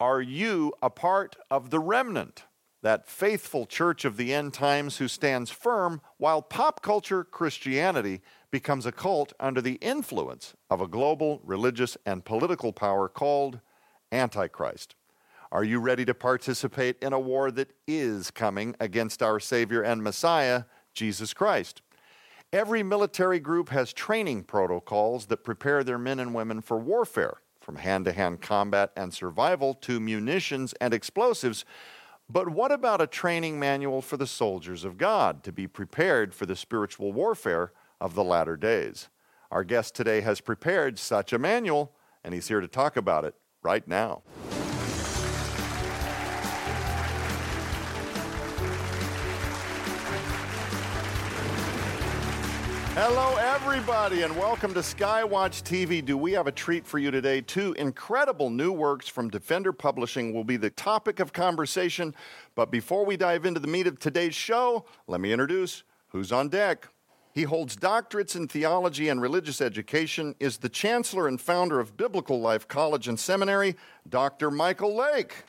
Are you a part of the remnant? That faithful church of the end times who stands firm while pop culture Christianity becomes a cult under the influence of a global religious and political power called Antichrist. Are you ready to participate in a war that is coming against our Savior and Messiah, Jesus Christ? Every military group has training protocols that prepare their men and women for warfare, from hand to hand combat and survival to munitions and explosives. But what about a training manual for the soldiers of God to be prepared for the spiritual warfare of the latter days? Our guest today has prepared such a manual, and he's here to talk about it right now. Hello, everybody, and welcome to Skywatch TV. Do we have a treat for you today? Two incredible new works from Defender Publishing will be the topic of conversation. But before we dive into the meat of today's show, let me introduce who's on deck. He holds doctorates in theology and religious education, is the chancellor and founder of Biblical Life College and Seminary, Dr. Michael Lake.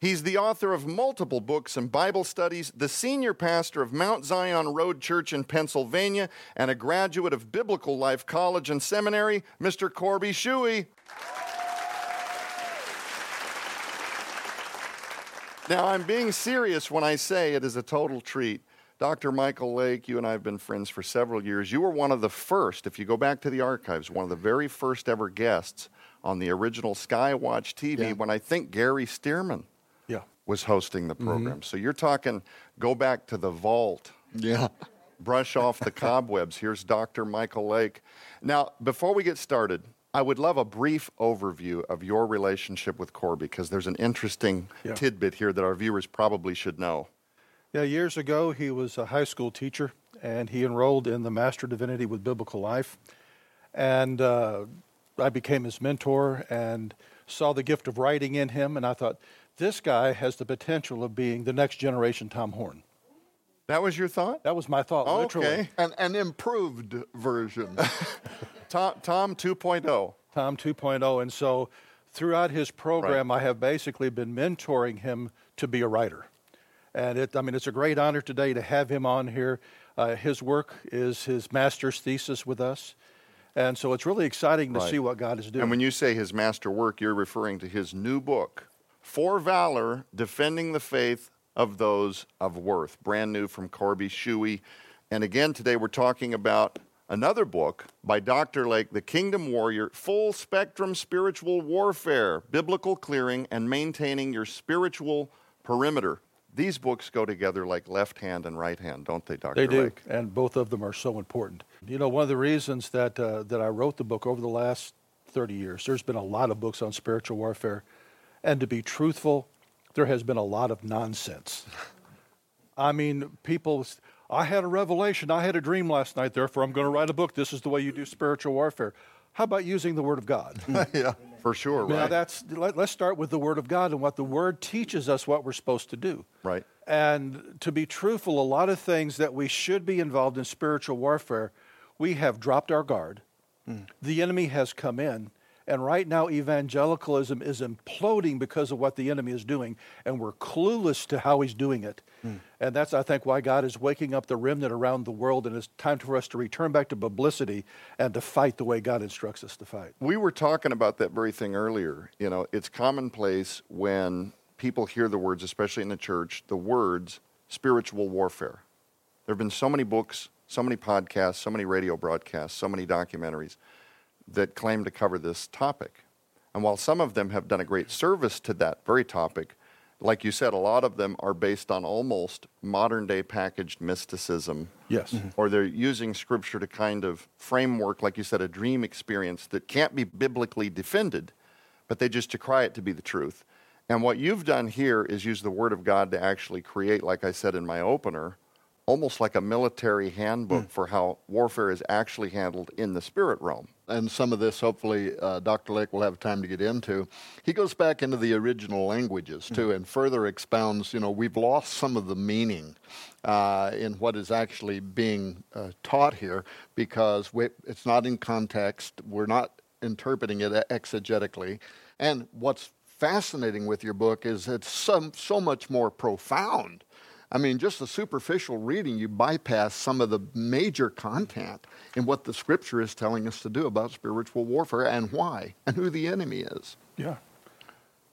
He's the author of multiple books and Bible studies, the senior pastor of Mount Zion Road Church in Pennsylvania, and a graduate of Biblical Life College and Seminary, Mr. Corbey Shuey. Now, I'm being serious when I say it is a total treat. Dr. Michael Lake, you and I have been friends for several years. You were one of the first, if you go back to the archives, one of the very first ever guests on the original Skywatch TV Yeah. when I think Gary Stearman. Was hosting the program. So you're talking go back to the vault, Yeah. brush off the cobwebs. Here's Dr. Michael Lake. Now, before we get started, I would love a brief overview of your relationship with Corbey because there's an interesting Yeah. tidbit here that our viewers probably should know. Yeah, years ago, he was a high school teacher, and he enrolled in the Master Divinity with Biblical Life. And uh, I became his mentor and saw the gift of writing in him, and I thought, this guy has the potential of being the next generation Tom Horn. That was your thought? That was my thought, literally. Okay. An, an improved version. Tom, Tom 2.0. Tom 2.0. And so throughout his program, I have basically been mentoring him to be a writer. And it, I mean, it's a great honor today to have him on here. Uh, his work is his master's thesis with us. And so it's really exciting to Right. see what God is doing. And when you say his master work, you're referring to his new book, For Valor Defending the Faith of Those of Worth, brand new from Corbey Shuey. And again, today we're talking about another book by Dr. Lake, The Kingdom Warrior Full Spectrum Spiritual Warfare, Biblical Clearing, and Maintaining Your Spiritual Perimeter. These books go together like left hand and right hand, don't they, Dr. Lake? They do, Lake? and both of them are so important. You know, one of the reasons that uh, that I wrote the book over the last 30 years, there's been a lot of books on spiritual warfare, and to be truthful, there has been a lot of nonsense. I mean, people. I had a revelation. I had a dream last night. Therefore, I'm going to write a book. This is the way you do spiritual warfare. How about using the Word of God? yeah. For sure, Now, right? that's let, let's start with the Word of God and what the Word teaches us what we're supposed to do. Right. And to be truthful, a lot of things that we should be involved in spiritual warfare, we have dropped our guard. Hmm. The enemy has come in. And right now, evangelicalism is imploding because of what the enemy is doing, and we're clueless to how he's doing it. Hmm. And that's, I think, why God is waking up the remnant around the world, and it's time for us to return back to publicity and to fight the way God instructs us to fight. We were talking about that very thing earlier. You know, it's commonplace when people hear the words, especially in the church, the words spiritual warfare. There have been so many books, so many podcasts, so many radio broadcasts, so many documentaries that claim to cover this topic. And while some of them have done a great service to that very topic, like you said, a lot of them are based on almost modern day packaged mysticism Yes. Mm-hmm. or they're using scripture to kind of framework, like you said, a dream experience that can't be biblically defended, but they just decry it to be the truth. And what you've done here is use the Word of God to actually create, like I said in my opener, almost like a military handbook for how warfare is actually handled in the spirit realm. and some of this hopefully uh, Dr. Lake will have time to get into. He goes back into the original languages too and further expounds, you know, we've lost some of the meaning uh, in what is actually being uh, taught here because we, it's not in context. We're not interpreting it exegetically. And what's fascinating with your book is it's so, so much more profound. I mean, just a superficial reading, you bypass some of the major content in what the scripture is telling us to do about spiritual warfare and why and who the enemy is. Yeah.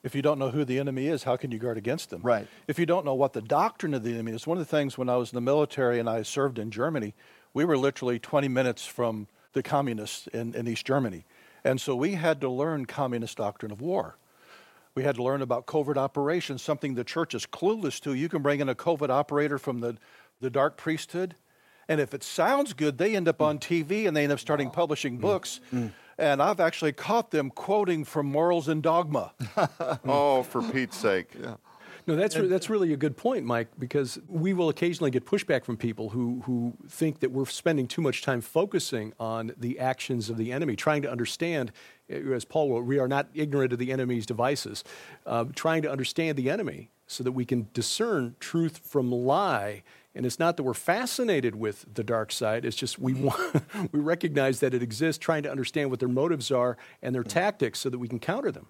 If you don't know who the enemy is, how can you guard against them? Right. If you don't know what the doctrine of the enemy is, one of the things when I was in the military and I served in Germany, we were literally 20 minutes from the communists in, in East Germany. And so we had to learn communist doctrine of war. We had to learn about covert operations, something the church is clueless to. You can bring in a covert operator from the, the dark priesthood, and if it sounds good, they end up on TV and they end up starting publishing books. And I've actually caught them quoting from Morals and Dogma. Oh, for Pete's sake. No, that's re- that's really a good point, Mike, because we will occasionally get pushback from people who who think that we're spending too much time focusing on the actions of the enemy, trying to understand. uh, As Paul wrote, we are not ignorant of the enemy's devices. Uh, trying to understand the enemy so that we can discern truth from lie. And it's not that we're fascinated with the dark side. It's just we want, we recognize that it exists. Trying to understand what their motives are and their tactics so that we can counter them.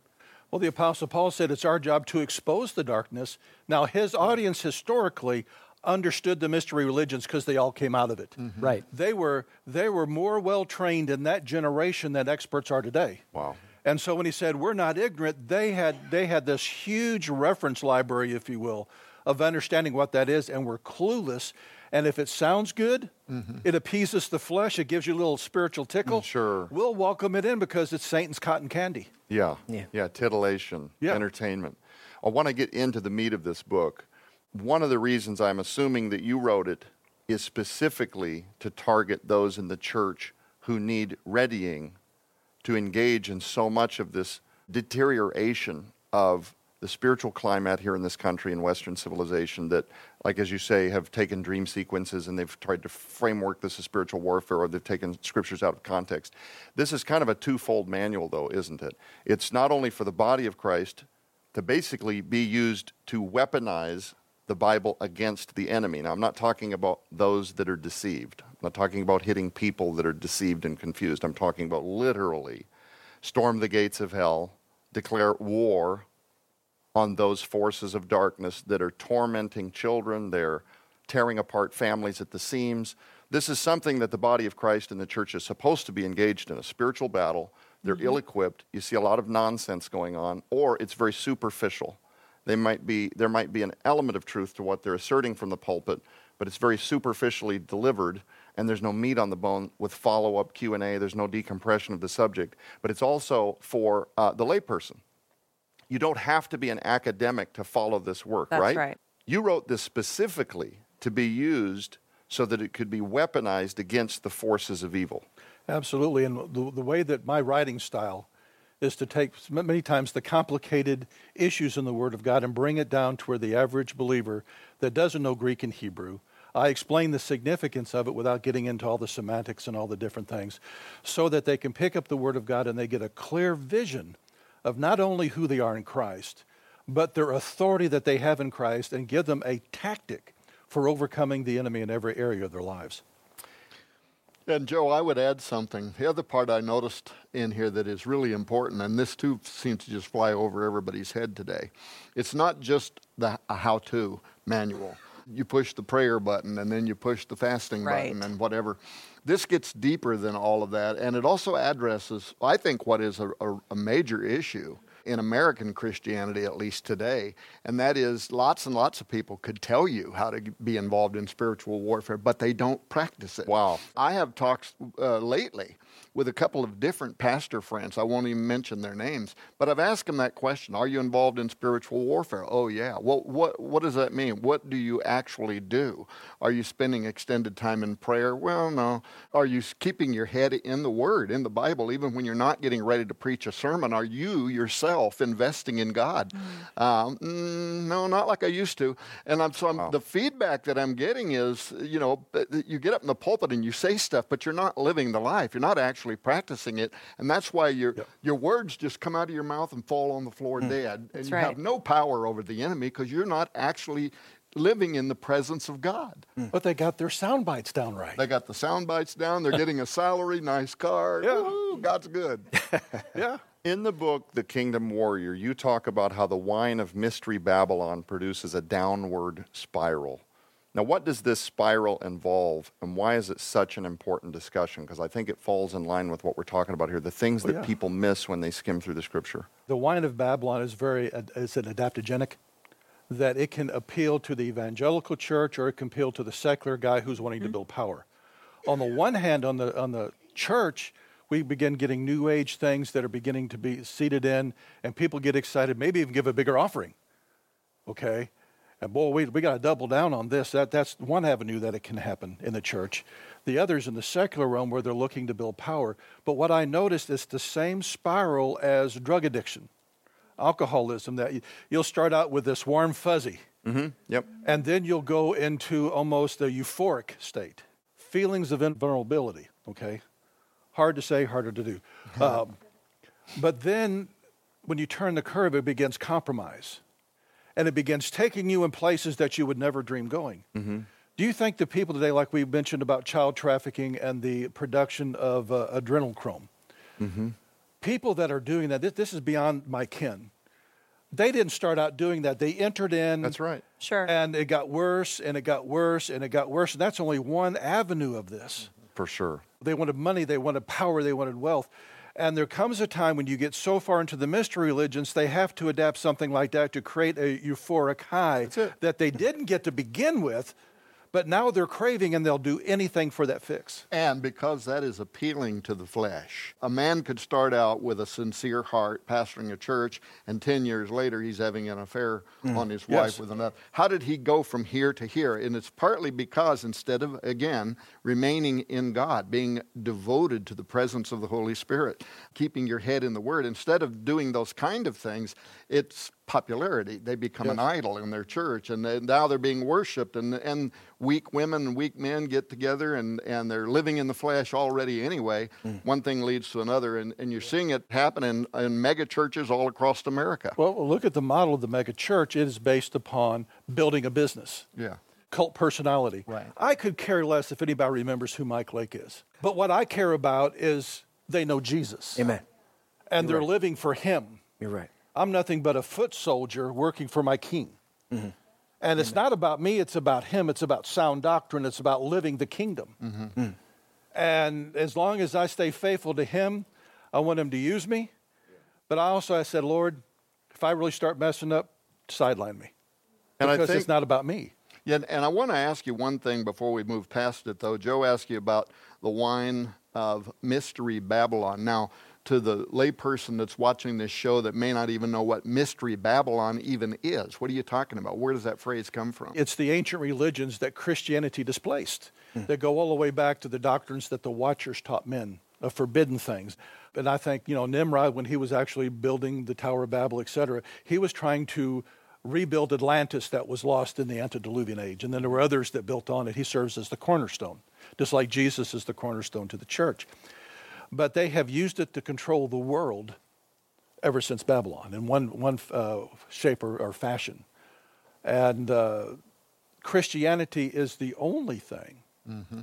Well, the Apostle Paul said it's our job to expose the darkness. Now, his audience historically understood the mystery religions because they all came out of it. Mm-hmm. Right. They were they were more well trained in that generation than experts are today. Wow. And so when he said we're not ignorant, they had they had this huge reference library, if you will, of understanding what that is, and we're clueless. And if it sounds good, mm-hmm. it appeases the flesh, it gives you a little spiritual tickle. Mm, sure. We'll welcome it in because it's Satan's cotton candy. Yeah. Yeah. Yeah. Titillation, Yeah. entertainment. I want to get into the meat of this book. One of the reasons I'm assuming that you wrote it is specifically to target those in the church who need readying to engage in so much of this deterioration of the spiritual climate here in this country in Western civilization that, like as you say, have taken dream sequences and they've tried to framework this as spiritual warfare or they've taken scriptures out of context. This is kind of a twofold manual, though, isn't it? It's not only for the body of Christ to basically be used to weaponize the Bible against the enemy. Now, I'm not talking about those that are deceived. I'm not talking about hitting people that are deceived and confused. I'm talking about literally storm the gates of hell, declare war on those forces of darkness that are tormenting children, they're tearing apart families at the seams. This is something that the body of Christ and the church is supposed to be engaged in a spiritual battle. They're ill equipped. You see a lot of nonsense going on, or it's very superficial. They might be, there might be an element of truth to what they're asserting from the pulpit, but it's very superficially delivered, and there's no meat on the bone with follow-up Q&A. There's no decompression of the subject. But it's also for uh, the layperson you don't have to be an academic to follow this work, That's right? right. You wrote this specifically to be used so that it could be weaponized against the forces of evil. Absolutely. And the, the way that my writing style is to take many times the complicated issues in the Word of God and bring it down to where the average believer that doesn't know Greek and Hebrew, I explain the significance of it without getting into all the semantics and all the different things, so that they can pick up the Word of God and they get a clear vision of not only who they are in Christ, but their authority that they have in Christ and give them a tactic for overcoming the enemy in every area of their lives. And Joe, I would add something. The other part I noticed in here that is really important, and this too seems to just fly over everybody's head today. It's not just the a how-to manual. You push the prayer button and then you push the fasting button and whatever. This gets deeper than all of that, and it also addresses, I think, what is a, a, a major issue in American Christianity, at least today, and that is lots and lots of people could tell you how to be involved in spiritual warfare, but they don't practice it. Wow. I have talks uh, lately with a couple of different pastor friends. I won't even mention their names, but I've asked them that question: Are you involved in spiritual warfare? Oh yeah. Well, what what does that mean? What do you actually do? Are you spending extended time in prayer? Well, no. Are you keeping your head in the Word, in the Bible, even when you're not getting ready to preach a sermon? Are you yourself investing in God. Um, mm, no, not like I used to. And I'm, so I'm, the feedback that I'm getting is, you know, you get up in the pulpit and you say stuff, but you're not living the life. You're not actually practicing it, and that's why your your words just come out of your mouth and fall on the floor mm. dead, and That's you right. have no power over the enemy because you're not actually living in the presence of God. Mm. But they got their sound bites down right. They got the sound bites down. They're getting a salary, nice car. Yeah. Woo-hoo, God's good. yeah. In the book, The Kingdom Warrior, you talk about how the wine of Mystery Babylon produces a downward spiral. Now, what does this spiral involve, and why is it such an important discussion? Because I think it falls in line with what we're talking about here the things oh, that yeah. people miss when they skim through the scripture. The wine of Babylon is very, it's an adaptogenic that it can appeal to the evangelical church or it can appeal to the secular guy who's wanting to mm-hmm. build power. On the one hand, on the on the church, we begin getting new age things that are beginning to be seated in, and people get excited, maybe even give a bigger offering. Okay? And boy, we, we got to double down on this. That, that's one avenue that it can happen in the church. The other's in the secular realm where they're looking to build power. But what I noticed is the same spiral as drug addiction, alcoholism, that you, you'll start out with this warm fuzzy, Yep. and then you'll go into almost a euphoric state. Feelings of invulnerability, okay? Hard to say, harder to do. Um, but then when you turn the curve, it begins compromise. And it begins taking you in places that you would never dream going. Do you think the people today, like we mentioned about child trafficking and the production of uh, adrenochrome, people that are doing that, this, this is beyond my ken. They didn't start out doing that. They entered in. That's right. Sure. And it got worse and it got worse and it got worse. And that's only one avenue of this. For sure. They wanted money, they wanted power, they wanted wealth. And there comes a time when you get so far into the mystery religions, they have to adapt something like that to create a euphoric high that they didn't get to begin with, but now they're craving and they'll do anything for that fix. And because that is appealing to the flesh, a man could start out with a sincere heart, pastoring a church, and 10 years later he's having an affair mm. on his wife Yes. with another. How did he go from here to here? And it's partly because instead of, again, remaining in God, being devoted to the presence of the Holy Spirit, keeping your head in the Word, instead of doing those kind of things, it's popularity. They become an idol in their church, and then now they're being worshipped, and, and weak women and weak men get together, and, and they're living in the flesh already anyway. Mm. One thing leads to another, and, and you're seeing it happen in, in mega churches all across America. Well, look at the model of the mega church. It is based upon building a business. yeah. cult personality. Right. I could care less if anybody remembers who Mike Lake is. But what I care about is they know Jesus. Amen. And they're living for him. You're right. I'm nothing but a foot soldier working for my king. Mm-hmm. And it's not about me, it's about him. It's about sound doctrine. It's about living the kingdom. Mm-hmm. Mm. And as long as I stay faithful to him, I want him to use me. But I also I said, Lord, if I really start messing up, sideline me. And I because think- it's not about me. Yeah, and I want to ask you one thing before we move past it, though. Joe asked you about the wine of Mystery Babylon. Now, to the layperson that's watching this show that may not even know what Mystery Babylon even is, what are you talking about? Where does that phrase come from? It's the ancient religions that Christianity displaced hmm. that go all the way back to the doctrines that the Watchers taught men of forbidden things. And I think, you know, Nimrod, when he was actually building the Tower of Babel, et cetera, he was trying to rebuild Atlantis that was lost in the antediluvian age. And then there were others that built on it. He serves as the cornerstone, just like Jesus is the cornerstone to the church. But they have used it to control the world ever since Babylon in one, one uh, shape or, or fashion. And uh, Christianity is the only thing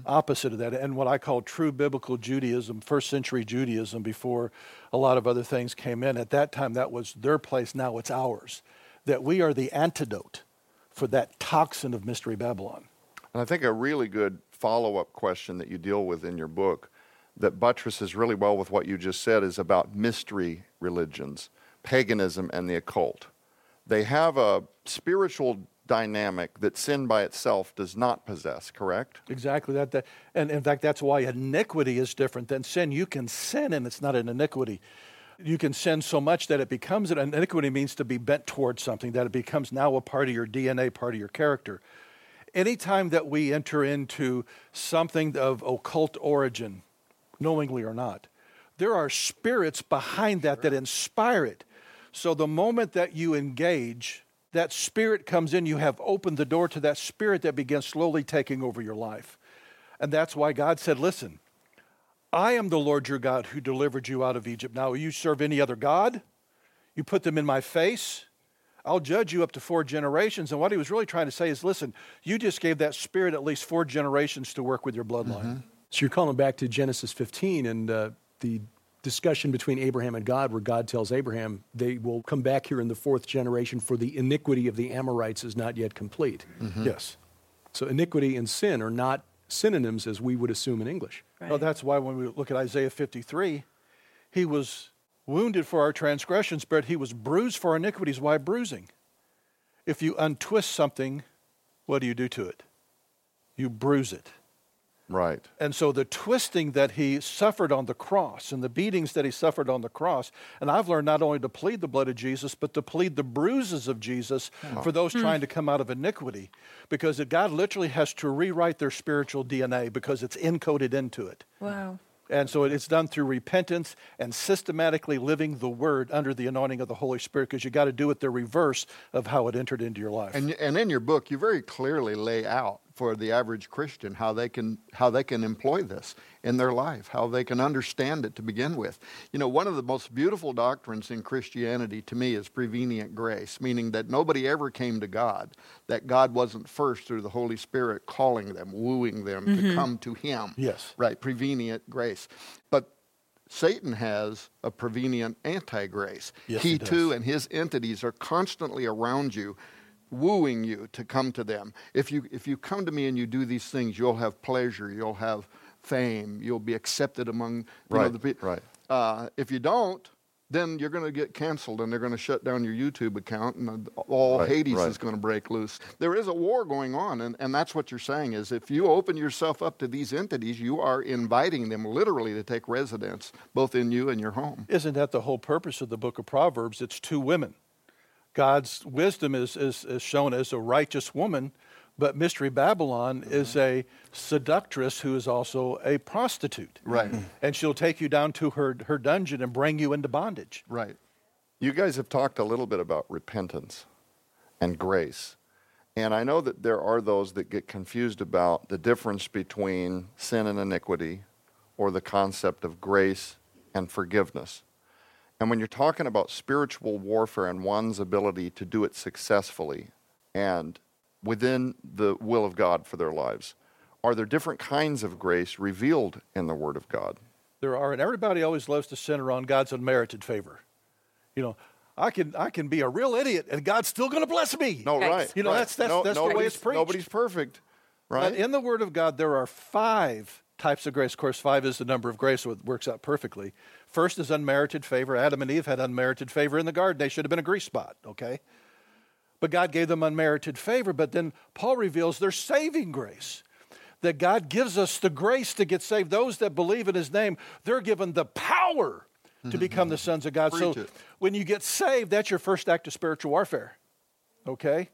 opposite of that, and what I call true biblical Judaism, first century Judaism, before a lot of other things came in. At that time, that was their place, now it's ours. That we are the antidote for that toxin of Mystery Babylon. And I think a really good follow up question that you deal with in your book that buttresses really well with what you just said is about mystery religions, paganism, and the occult. They have a spiritual dynamic that sin by itself does not possess, correct? Exactly that, that. And in fact, that's why iniquity is different than sin. You can sin and it's not an iniquity. You can sin so much that it becomes an iniquity means to be bent towards something, that it becomes now a part of your DNA, part of your character. Anytime that we enter into something of occult origin, knowingly or not, there are spirits behind that that inspire it. So the moment that you engage, that spirit comes in, you have opened the door to that spirit that begins slowly taking over your life. And that's why God said, Listen, I am the Lord your God who delivered you out of Egypt. Now, you serve any other God? You put them in my face? I'll judge you up to four generations. And what he was really trying to say is listen, you just gave that spirit at least four generations to work with your bloodline. Mm-hmm. So you're calling back to Genesis 15 and uh, the discussion between Abraham and God, where God tells Abraham they will come back here in the fourth generation, for the iniquity of the Amorites is not yet complete. Mm-hmm. Yes. So iniquity and sin are not synonyms as we would assume in English. Right. Well, that's why when we look at Isaiah 53, he was wounded for our transgressions, but he was bruised for our iniquities. Why bruising? If you untwist something, what do you do to it? You bruise it. Right. And so the twisting that he suffered on the cross and the beatings that he suffered on the cross, and I've learned not only to plead the blood of Jesus, but to plead the bruises of Jesus oh. for those mm. trying to come out of iniquity. Because God literally has to rewrite their spiritual DNA because it's encoded into it. Wow. And so it's done through repentance and systematically living the word under the anointing of the Holy Spirit because you got to do it the reverse of how it entered into your life. And, and in your book, you very clearly lay out for the average Christian how they can how they can employ this in their life, how they can understand it to begin with. You know, one of the most beautiful doctrines in Christianity to me is prevenient grace, meaning that nobody ever came to God, that God wasn't first through the Holy Spirit calling them, wooing them mm-hmm. to come to him. Yes. Right, prevenient grace. But Satan has a prevenient anti grace. Yes, he too and his entities are constantly around you wooing you to come to them. If you, if you come to me and you do these things, you'll have pleasure, you'll have fame, you'll be accepted among right, know, the people. Right. Uh, if you don't, then you're going to get canceled and they're going to shut down your YouTube account and all right, Hades right. is going to break loose. There is a war going on, and, and that's what you're saying is if you open yourself up to these entities, you are inviting them literally to take residence both in you and your home. Isn't that the whole purpose of the book of Proverbs? It's two women. God's wisdom is, is, is shown as a righteous woman, but Mystery Babylon mm-hmm. is a seductress who is also a prostitute. Right. Mm-hmm. And she'll take you down to her, her dungeon and bring you into bondage. Right. You guys have talked a little bit about repentance and grace. And I know that there are those that get confused about the difference between sin and iniquity or the concept of grace and forgiveness. And when you're talking about spiritual warfare and one's ability to do it successfully and within the will of God for their lives, are there different kinds of grace revealed in the Word of God? There are, and everybody always loves to center on God's unmerited favor. You know, I can I can be a real idiot and God's still going to bless me. No, right. You know, right. that's that's, no, that's the way it's preached. Nobody's perfect, right? But in the Word of God, there are five types of grace. Of course, five is the number of grace, so it works out perfectly. First is unmerited favor. Adam and Eve had unmerited favor in the garden. They should have been a grease spot, okay? But God gave them unmerited favor. But then Paul reveals their saving grace. That God gives us the grace to get saved. Those that believe in his name, they're given the power to mm-hmm. become the sons of God. Preach so it. when you get saved, that's your first act of spiritual warfare. Okay?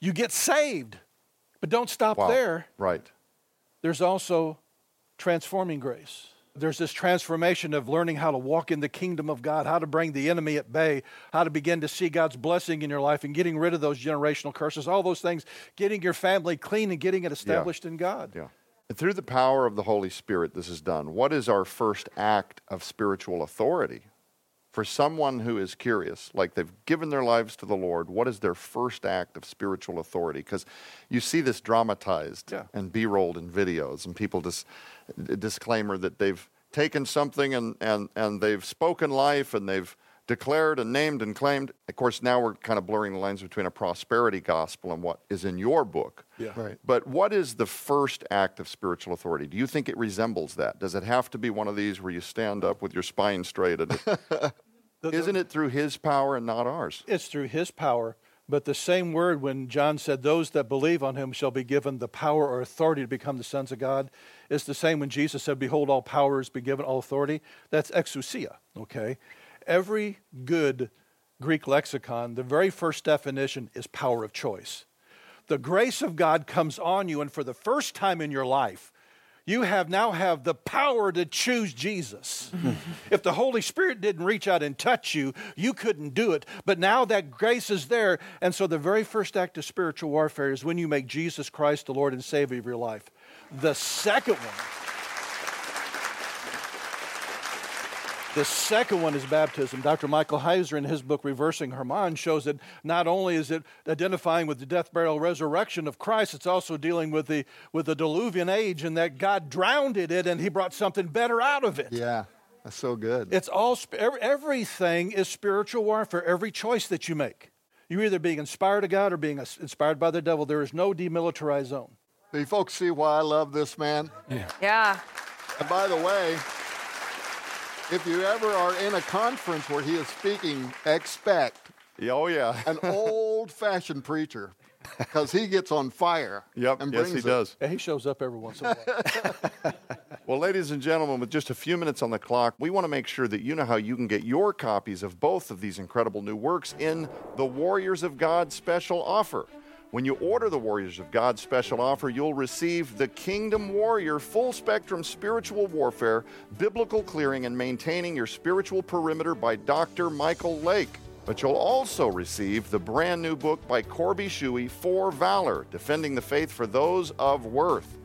You get saved, but don't stop wow. there. Right. There's also transforming grace. There's this transformation of learning how to walk in the kingdom of God, how to bring the enemy at bay, how to begin to see God's blessing in your life and getting rid of those generational curses, all those things, getting your family clean and getting it established yeah. in God. Yeah. And through the power of the Holy Spirit, this is done. What is our first act of spiritual authority? For someone who is curious, like they've given their lives to the Lord, what is their first act of spiritual authority? Because you see this dramatized yeah. and B-rolled in videos, and people just disclaimer that they've taken something and, and, and they've spoken life and they've declared and named and claimed. Of course, now we're kind of blurring the lines between a prosperity gospel and what is in your book. Yeah. Right. But what is the first act of spiritual authority? Do you think it resembles that? Does it have to be one of these where you stand up with your spine straight? And isn't it through His power and not ours? It's through His power. But the same word, when John said, Those that believe on him shall be given the power or authority to become the sons of God, is the same when Jesus said, Behold, all power is be given, all authority. That's exousia, okay? Every good Greek lexicon, the very first definition is power of choice. The grace of God comes on you, and for the first time in your life, you have now have the power to choose Jesus. if the Holy Spirit didn't reach out and touch you, you couldn't do it. But now that grace is there, and so the very first act of spiritual warfare is when you make Jesus Christ the Lord and Savior of your life. The second one The second one is baptism. Dr. Michael Heiser, in his book Reversing Hermon, shows that not only is it identifying with the death, burial, resurrection of Christ, it's also dealing with the with the diluvian age, and that God drowned it, and He brought something better out of it. Yeah, that's so good. It's all everything is spiritual warfare. Every choice that you make, you're either being inspired of God or being inspired by the devil. There is no demilitarized zone. Do you folks see why I love this man? Yeah. Yeah. And by the way, if you ever are in a conference where he is speaking, expect oh yeah an old-fashioned preacher because he gets on fire. Yep, and yes, he it. does. Yeah, he shows up every once in a while. well, ladies and gentlemen, with just a few minutes on the clock, we want to make sure that you know how you can get your copies of both of these incredible new works in the Warriors of God special offer. When you order the Warriors of God special offer, you'll receive the Kingdom Warrior full spectrum spiritual warfare, biblical clearing, and maintaining your spiritual perimeter by Dr. Michael Lake. But you'll also receive the brand new book by Corbey Shuey, For Valor Defending the Faith for Those of Worth.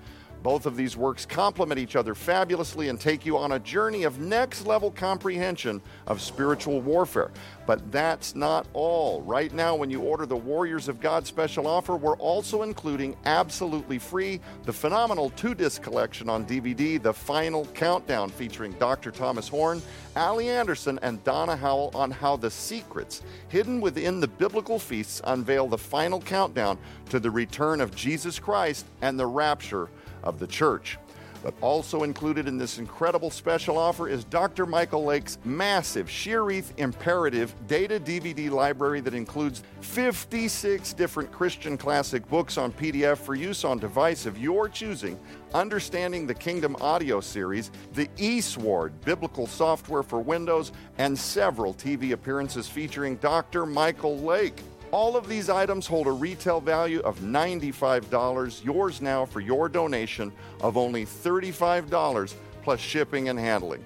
Both of these works complement each other fabulously and take you on a journey of next level comprehension of spiritual warfare. But that's not all. Right now, when you order the Warriors of God special offer, we're also including absolutely free the phenomenal two disc collection on DVD, The Final Countdown, featuring Dr. Thomas Horn, Allie Anderson, and Donna Howell on how the secrets hidden within the biblical feasts unveil the final countdown to the return of Jesus Christ and the rapture of the church. But also included in this incredible special offer is Dr. Michael Lake's massive Sheeriyth Imperative data DVD library that includes 56 different Christian classic books on PDF for use on device of your choosing, Understanding the Kingdom audio series, the eSword biblical software for Windows, and several TV appearances featuring Dr. Michael Lake. All of these items hold a retail value of $95, yours now for your donation of only $35 plus shipping and handling.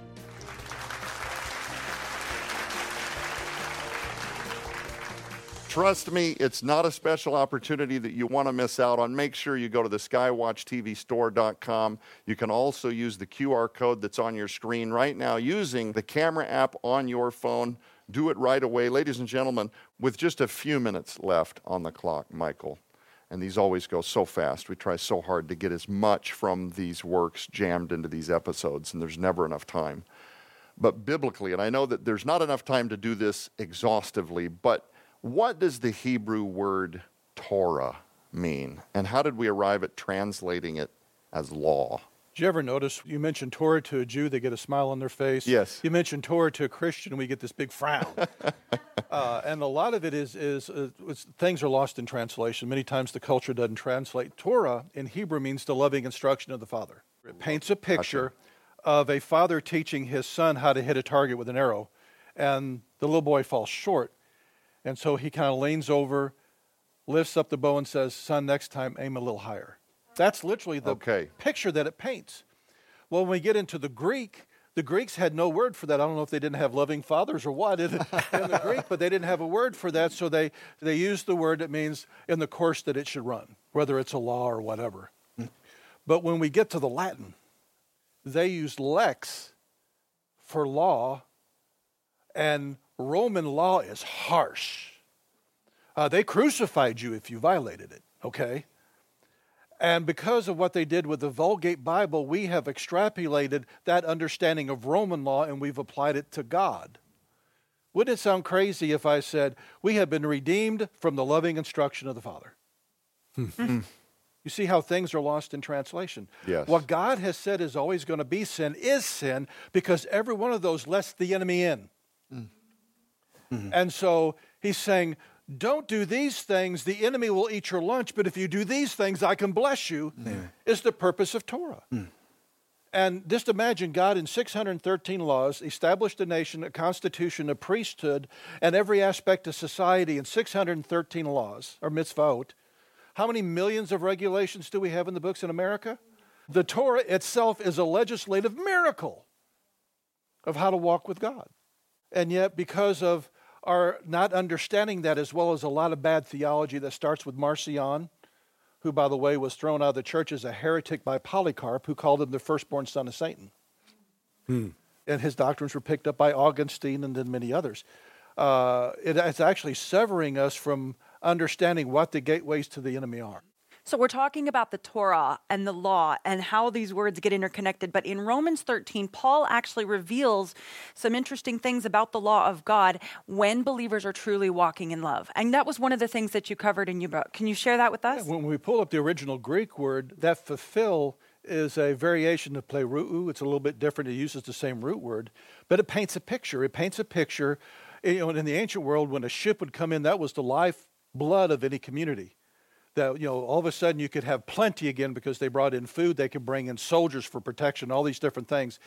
Trust me, it's not a special opportunity that you want to miss out on. Make sure you go to the skywatchtvstore.com. You can also use the QR code that's on your screen right now using the camera app on your phone do it right away. Ladies and gentlemen, with just a few minutes left on the clock, Michael, and these always go so fast. We try so hard to get as much from these works jammed into these episodes, and there's never enough time. But biblically, and I know that there's not enough time to do this exhaustively, but what does the Hebrew word Torah mean? And how did we arrive at translating it as law? Did you ever notice you mention Torah to a Jew, they get a smile on their face? Yes. You mention Torah to a Christian, we get this big frown. uh, and a lot of it is, is uh, things are lost in translation. Many times the culture doesn't translate. Torah in Hebrew means the loving instruction of the Father. It paints a picture gotcha. of a father teaching his son how to hit a target with an arrow, and the little boy falls short. And so he kind of leans over, lifts up the bow, and says, Son, next time aim a little higher. That's literally the okay. picture that it paints. Well, when we get into the Greek, the Greeks had no word for that. I don't know if they didn't have loving fathers or what in, in the Greek, but they didn't have a word for that, so they, they used the word that means in the course that it should run, whether it's a law or whatever. But when we get to the Latin, they use lex for law, and Roman law is harsh. Uh, they crucified you if you violated it, okay? And because of what they did with the Vulgate Bible, we have extrapolated that understanding of Roman law and we've applied it to God. Wouldn't it sound crazy if I said, We have been redeemed from the loving instruction of the Father? you see how things are lost in translation. Yes. What God has said is always going to be sin is sin because every one of those lets the enemy in. Mm-hmm. And so he's saying, don't do these things, the enemy will eat your lunch, but if you do these things, I can bless you, is the purpose of Torah. Mm. And just imagine God in 613 laws established a nation, a constitution, a priesthood, and every aspect of society in 613 laws, or mitzvot. How many millions of regulations do we have in the books in America? The Torah itself is a legislative miracle of how to walk with God. And yet, because of our not understanding that, as well as a lot of bad theology that starts with Marcion, who, by the way, was thrown out of the church as a heretic by Polycarp, who called him the firstborn son of Satan. Hmm. And his doctrines were picked up by Augustine and then many others. Uh, it, it's actually severing us from understanding what the gateways to the enemy are. So we're talking about the Torah and the law and how these words get interconnected. But in Romans 13, Paul actually reveals some interesting things about the law of God when believers are truly walking in love. And that was one of the things that you covered in your book. Can you share that with us? Yeah, when we pull up the original Greek word, that fulfill is a variation of pleroo. It's a little bit different. It uses the same root word, but it paints a picture. It paints a picture. You know, in the ancient world, when a ship would come in, that was the life blood of any community that you know all of a sudden you could have plenty again because they brought in food they could bring in soldiers for protection all these different things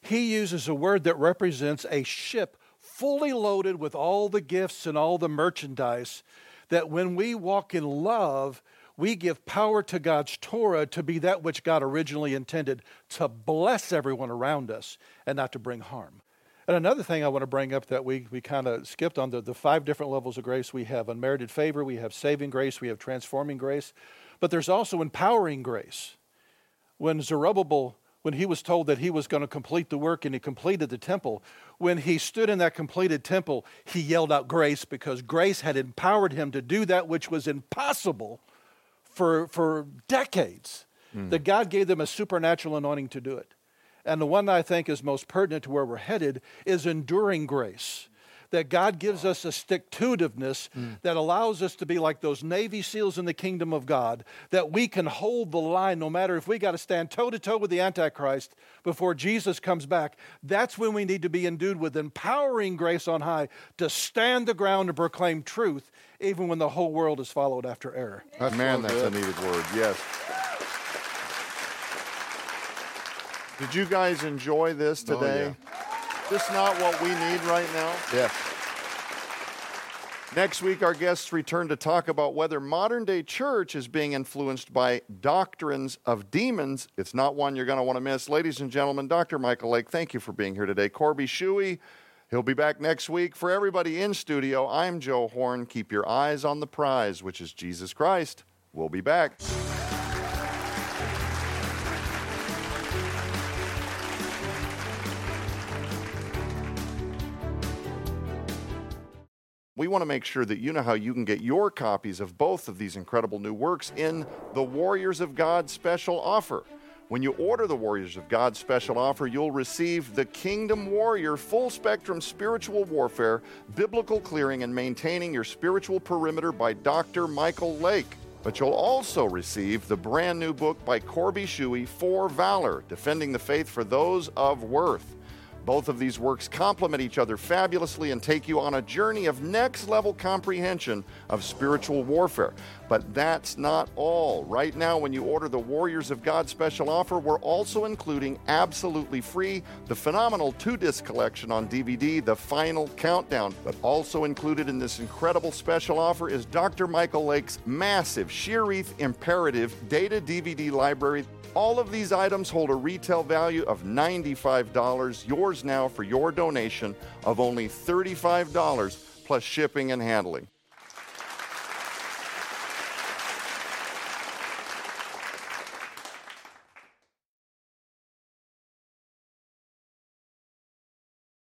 he uses a word that represents a ship fully loaded with all the gifts and all the merchandise that when we walk in love we give power to God's Torah to be that which God originally intended to bless everyone around us and not to bring harm. And another thing I want to bring up that we, we kind of skipped on the, the five different levels of grace we have unmerited favor, we have saving grace, we have transforming grace, but there's also empowering grace. When Zerubbabel, when he was told that he was going to complete the work and he completed the temple, when he stood in that completed temple, he yelled out grace because grace had empowered him to do that which was impossible for, for decades. Mm. That God gave them a supernatural anointing to do it. And the one I think is most pertinent to where we're headed is enduring grace. That God gives us a stick to itiveness mm. that allows us to be like those Navy SEALs in the kingdom of God, that we can hold the line no matter if we got to stand toe to toe with the Antichrist before Jesus comes back. That's when we need to be endued with empowering grace on high to stand the ground and proclaim truth, even when the whole world is followed after error. Man, that's a needed word, yes. Did you guys enjoy this today? Oh, yeah. This not what we need right now? Yes. Next week, our guests return to talk about whether modern day church is being influenced by doctrines of demons. It's not one you're going to want to miss. Ladies and gentlemen, Dr. Michael Lake, thank you for being here today. Corbey Shuey, he'll be back next week. For everybody in studio, I'm Joe Horn. Keep your eyes on the prize, which is Jesus Christ. We'll be back. We want to make sure that you know how you can get your copies of both of these incredible new works in the Warriors of God special offer. When you order the Warriors of God special offer, you'll receive the Kingdom Warrior full spectrum spiritual warfare, biblical clearing, and maintaining your spiritual perimeter by Dr. Michael Lake. But you'll also receive the brand new book by Corbey Shuey, For Valor Defending the Faith for Those of Worth. Both of these works complement each other fabulously and take you on a journey of next level comprehension of spiritual warfare. But that's not all. Right now, when you order the Warriors of God special offer, we're also including absolutely free the phenomenal two disc collection on DVD, The Final Countdown. But also included in this incredible special offer is Dr. Michael Lake's massive Sheeriyth Imperative data DVD library. All of these items hold a retail value of $95. Yours now for your donation of only $35 plus shipping and handling.